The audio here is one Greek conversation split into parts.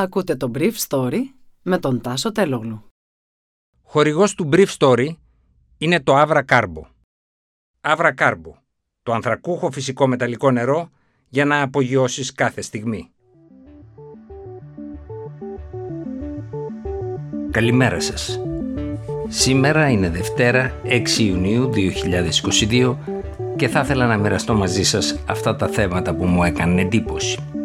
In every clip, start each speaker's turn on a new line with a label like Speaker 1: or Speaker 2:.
Speaker 1: Ακούτε το Brief Story με τον Τάσο Τελόγλου.
Speaker 2: Χορηγός του Brief Story είναι το Avra Carbo. Avra Carbo, το ανθρακούχο φυσικό μεταλλικό νερό για να απογειώσεις κάθε στιγμή. Καλημέρα σας. Σήμερα είναι Δευτέρα 6 Ιουνίου 2022 και θα ήθελα να μοιραστώ μαζί σας αυτά τα θέματα που μου έκανε εντύπωση.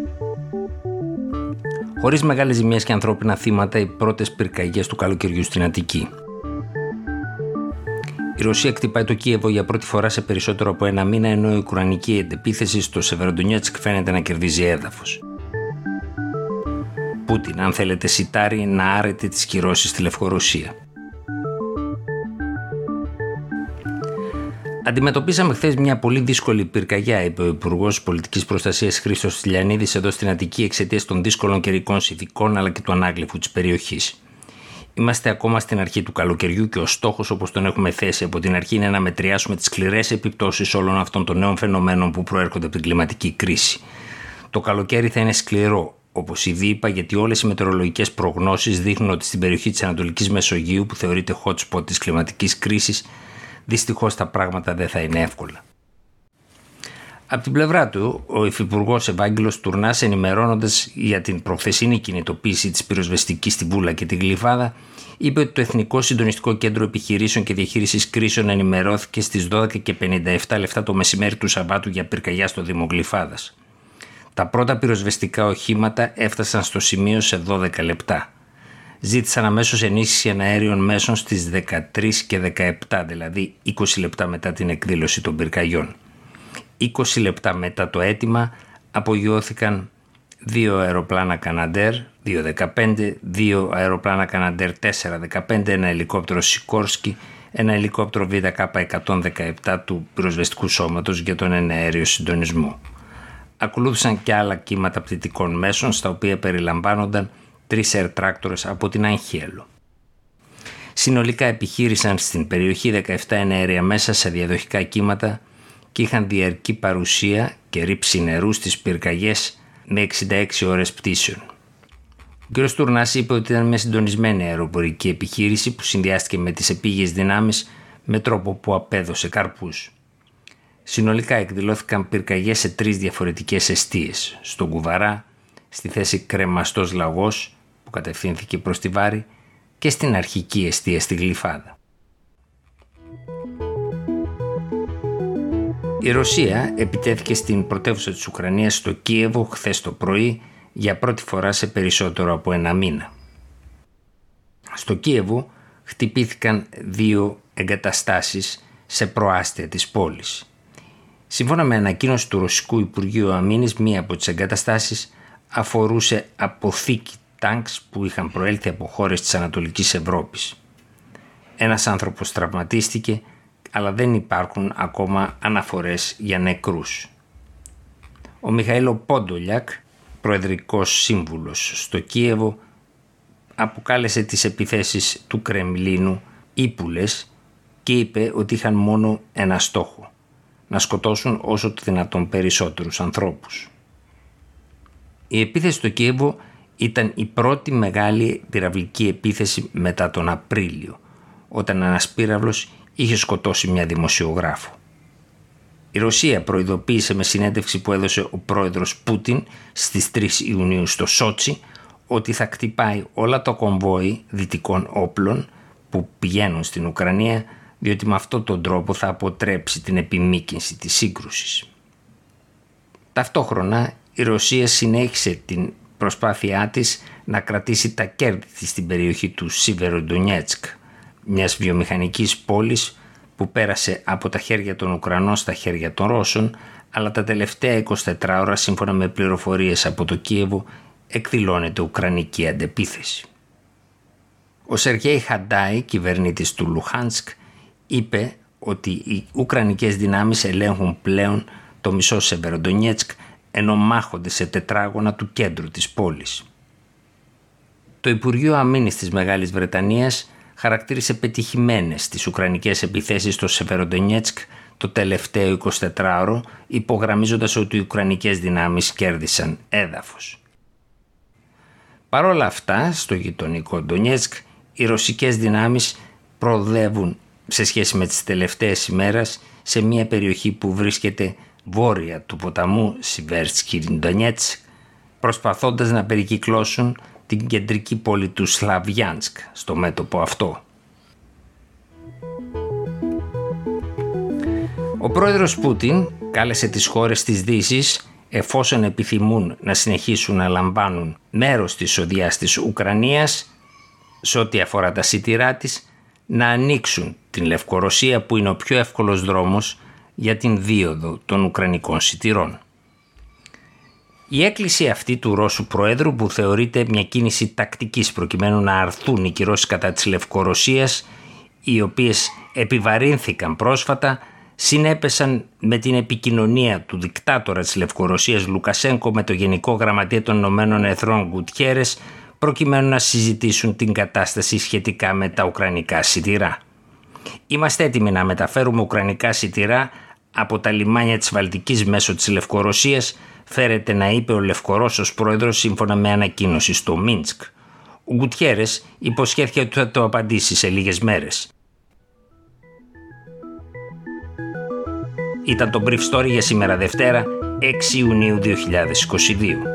Speaker 2: Χωρίς μεγάλες ζημιές και ανθρώπινα θύματα, οι πρώτες πυρκαγιές του καλοκαιριού στην Αττική. Η Ρωσία κτυπάει το Κίεβο για πρώτη φορά σε περισσότερο από ένα μήνα, ενώ η Ουκρανική εντεπίθεση στο Σεβεροντονιέτσκ φαίνεται να κερδίζει έδαφος. Πούτιν, αν θέλετε, σιτάρει να άρετε τις κυρώσεις στη Λευκορωσία. Αντιμετωπίσαμε χθες μια πολύ δύσκολη πυρκαγιά, είπε ο Υπουργός Πολιτικής Προστασίας Χρήστος Τηλιανίδη εδώ στην Αττική εξαιτίας των δύσκολων καιρικών συνθηκών αλλά και του ανάγλυφου της περιοχής. Είμαστε ακόμα στην αρχή του καλοκαιριού και ο στόχος, όπως τον έχουμε θέσει από την αρχή, είναι να μετριάσουμε τις σκληρές επιπτώσεις όλων αυτών των νέων φαινομένων που προέρχονται από την κλιματική κρίση. Το καλοκαίρι θα είναι σκληρό, όπως ήδη είπα, γιατί όλες οι μετεωρολογικές προγνώσεις δείχνουν ότι στην περιοχή της Ανατολικής Μεσογείου, που θεωρείται hot spot της κλιματικής κρίσης, δυστυχώς τα πράγματα δεν θα είναι εύκολα. Από την πλευρά του, ο Υφυπουργός Ευάγγελος Τουρνάς, ενημερώνοντας για την προχθεσινή κινητοποίηση της πυροσβεστικής στη Βούλα και τη Γλυφάδα, είπε ότι το Εθνικό Συντονιστικό Κέντρο Επιχειρήσεων και Διαχείρισης Κρίσεων ενημερώθηκε στις 12.57 λεπτά το μεσημέρι του Σαββάτου για πυρκαγιά στο Δήμο Γλυφάδας. Τα πρώτα πυροσβεστικά οχήματα έφτασαν στο σημείο σε 12 λεπτά ζήτησαν αμέσως ενίσχυση εναέριων μέσων στις 13 και 17, δηλαδή 20 λεπτά μετά την εκδήλωση των πυρκαγιών. 20 λεπτά μετά το αίτημα απογειώθηκαν δύο αεροπλάνα Καναντέρ 215, δύο αεροπλάνα Καναντέρ 415, ένα ελικόπτερο Σικόρσκι, ένα ελικόπτερο VK117 του πυροσβεστικού σώματος για τον εναέριο συντονισμό. Ακολούθησαν και άλλα κύματα πτυτικών μέσων στα οποία περιλαμβάνονταν τρεις ερτράκτορες από την Αγχέλο. Συνολικά επιχείρησαν στην περιοχή 17 ενέργεια μέσα σε διαδοχικά κύματα και είχαν διαρκή παρουσία και ρήψη νερού στις πυρκαγιές με 66 ώρες πτήσεων. Ο κ. Τουρνάς είπε ότι ήταν μια συντονισμένη αεροπορική επιχείρηση που συνδυάστηκε με τις επίγειες δυνάμεις με τρόπο που απέδωσε καρπούς. Συνολικά εκδηλώθηκαν πυρκαγιές σε τρεις διαφορετικές αιστείες, στον Κουβαρά, στη θέση κρεμαστός λαγός που κατευθύνθηκε προς τη Βάρη και στην αρχική αιστεία στη Γλυφάδα. Η Ρωσία επιτέθηκε στην πρωτεύουσα της Ουκρανίας στο Κίεβο χθες το πρωί για πρώτη φορά σε περισσότερο από ένα μήνα. Στο Κίεβο χτυπήθηκαν δύο εγκαταστάσεις σε προάστια της πόλης. Σύμφωνα με ανακοίνωση του Ρωσικού Υπουργείου Αμήνης, μία από τις εγκαταστάσεις αφορούσε αποθήκη τάγκς που είχαν προέλθει από χώρες της Ανατολικής Ευρώπης. Ένας άνθρωπος τραυματίστηκε, αλλά δεν υπάρχουν ακόμα αναφορές για νεκρούς. Ο Μιχαήλο Πόντολιακ, προεδρικός σύμβουλος στο Κίεβο, αποκάλεσε τις επιθέσεις του Κρεμλίνου ύπουλες και είπε ότι είχαν μόνο ένα στόχο, να σκοτώσουν όσο το δυνατόν περισσότερους ανθρώπους. Η επίθεση στο Κίεβο ήταν η πρώτη μεγάλη πυραυλική επίθεση μετά τον Απρίλιο, όταν ένας πύραυλος είχε σκοτώσει μια δημοσιογράφο. Η Ρωσία προειδοποίησε με συνέντευξη που έδωσε ο πρόεδρος Πούτιν στις 3 Ιουνίου στο Σότσι ότι θα κτυπάει όλα το κομβόι δυτικών όπλων που πηγαίνουν στην Ουκρανία διότι με αυτόν τον τρόπο θα αποτρέψει την επιμήκυνση της σύγκρουσης. Ταυτόχρονα η Ρωσία συνέχισε την προσπάθειά της να κρατήσει τα κέρδη της στην περιοχή του Σιβεροντονιέτσκ, μιας βιομηχανικής πόλης που πέρασε από τα χέρια των Ουκρανών στα χέρια των Ρώσων, αλλά τα τελευταία 24 ώρα σύμφωνα με πληροφορίες από το Κίεβο εκδηλώνεται ουκρανική αντεπίθεση. Ο Σεργέη Χαντάι, κυβερνήτης του Λουχάνσκ, είπε ότι οι Ουκρανικές δυνάμεις ελέγχουν πλέον το μισό Σεβεροντονιέτσκ ενώ μάχονται σε τετράγωνα του κέντρου της πόλης. Το Υπουργείο Αμήνης της Μεγάλης Βρετανίας χαρακτήρισε πετυχημένες τις ουκρανικές επιθέσεις στο Σεβεροντονιέτσκ το τελευταίο 24ωρο, υπογραμμίζοντας ότι οι ουκρανικές δυνάμεις κέρδισαν έδαφος. Παρ' όλα αυτά, στο γειτονικό Ντονιέτσκ, οι ρωσικές δυνάμεις προοδεύουν σε σχέση με τις τελευταίες ημέρες σε μια περιοχή που βρίσκεται βόρεια του ποταμού Σιβέρτσκι Ντονιέτσκ, προσπαθώντας να περικυκλώσουν την κεντρική πόλη του Σλαβιάνσκ στο μέτωπο αυτό. Ο πρόεδρος Πούτιν κάλεσε τις χώρες της Δύσης εφόσον επιθυμούν να συνεχίσουν να λαμβάνουν μέρος της οδειάς της Ουκρανίας σε ό,τι αφορά τα σιτηρά της να ανοίξουν την Λευκορωσία που είναι ο πιο εύκολος δρόμος για την δίωδο των Ουκρανικών σιτηρών. Η έκκληση αυτή του Ρώσου Προέδρου που θεωρείται μια κίνηση τακτικής προκειμένου να αρθούν οι κυρώσεις κατά της Λευκορωσίας οι οποίες επιβαρύνθηκαν πρόσφατα συνέπεσαν με την επικοινωνία του δικτάτορα της Λευκορωσίας Λουκασέγκο με το Γενικό Γραμματεία των Ηνωμένων Εθνών Γκουτιέρες προκειμένου να συζητήσουν την κατάσταση σχετικά με τα ουκρανικά σιτηρά. Είμαστε έτοιμοι να μεταφέρουμε ουκρανικά σιτηρά από τα λιμάνια της Βαλτικής μέσω της Λευκορωσίας φέρεται να είπε ο Λευκορώσος πρόεδρος σύμφωνα με ανακοίνωση στο Μίνσκ. Ο Γκουτιέρες υποσχέθηκε ότι θα το απαντήσει σε λίγες μέρες. Ήταν το Brief Story για σήμερα Δευτέρα, 6 Ιουνίου 2022.